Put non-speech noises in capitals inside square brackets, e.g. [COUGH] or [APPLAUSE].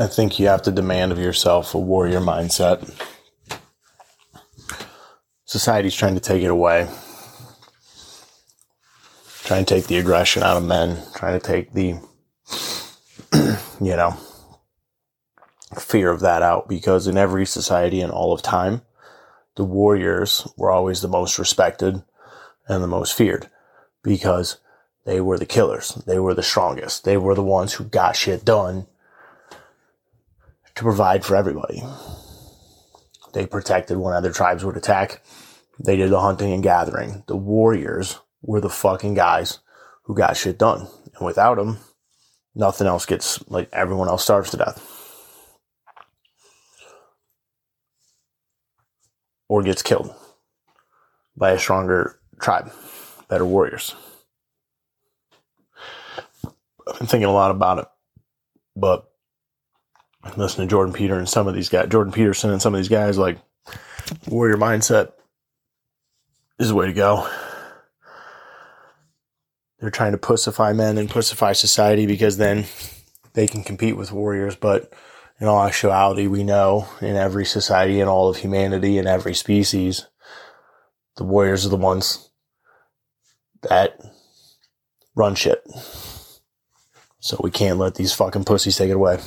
I think you have to demand of yourself a warrior mindset. Society's trying to take it away. Trying to take the aggression out of men, trying to take the, [CLEARS THROAT] you know, fear of that out because in every society in all of time, the warriors were always the most respected and the most feared because they were the killers. They were the strongest. They were the ones who got shit done to provide for everybody. They protected when other tribes would attack. They did the hunting and gathering. The warriors were the fucking guys who got shit done. And without them, nothing else gets, like, everyone else starves to death. Or gets killed by a stronger tribe, better warriors. I've been thinking a lot about it, but listening to Jordan Peter and some of these guys, Jordan Peterson and some of these guys, like warrior mindset is the way to go. They're trying to pussify men and pussify society because then they can compete with warriors. But in all actuality, we know in every society, in all of humanity, in every species, the warriors are the ones that run shit. So we can't let these fucking pussies take it away.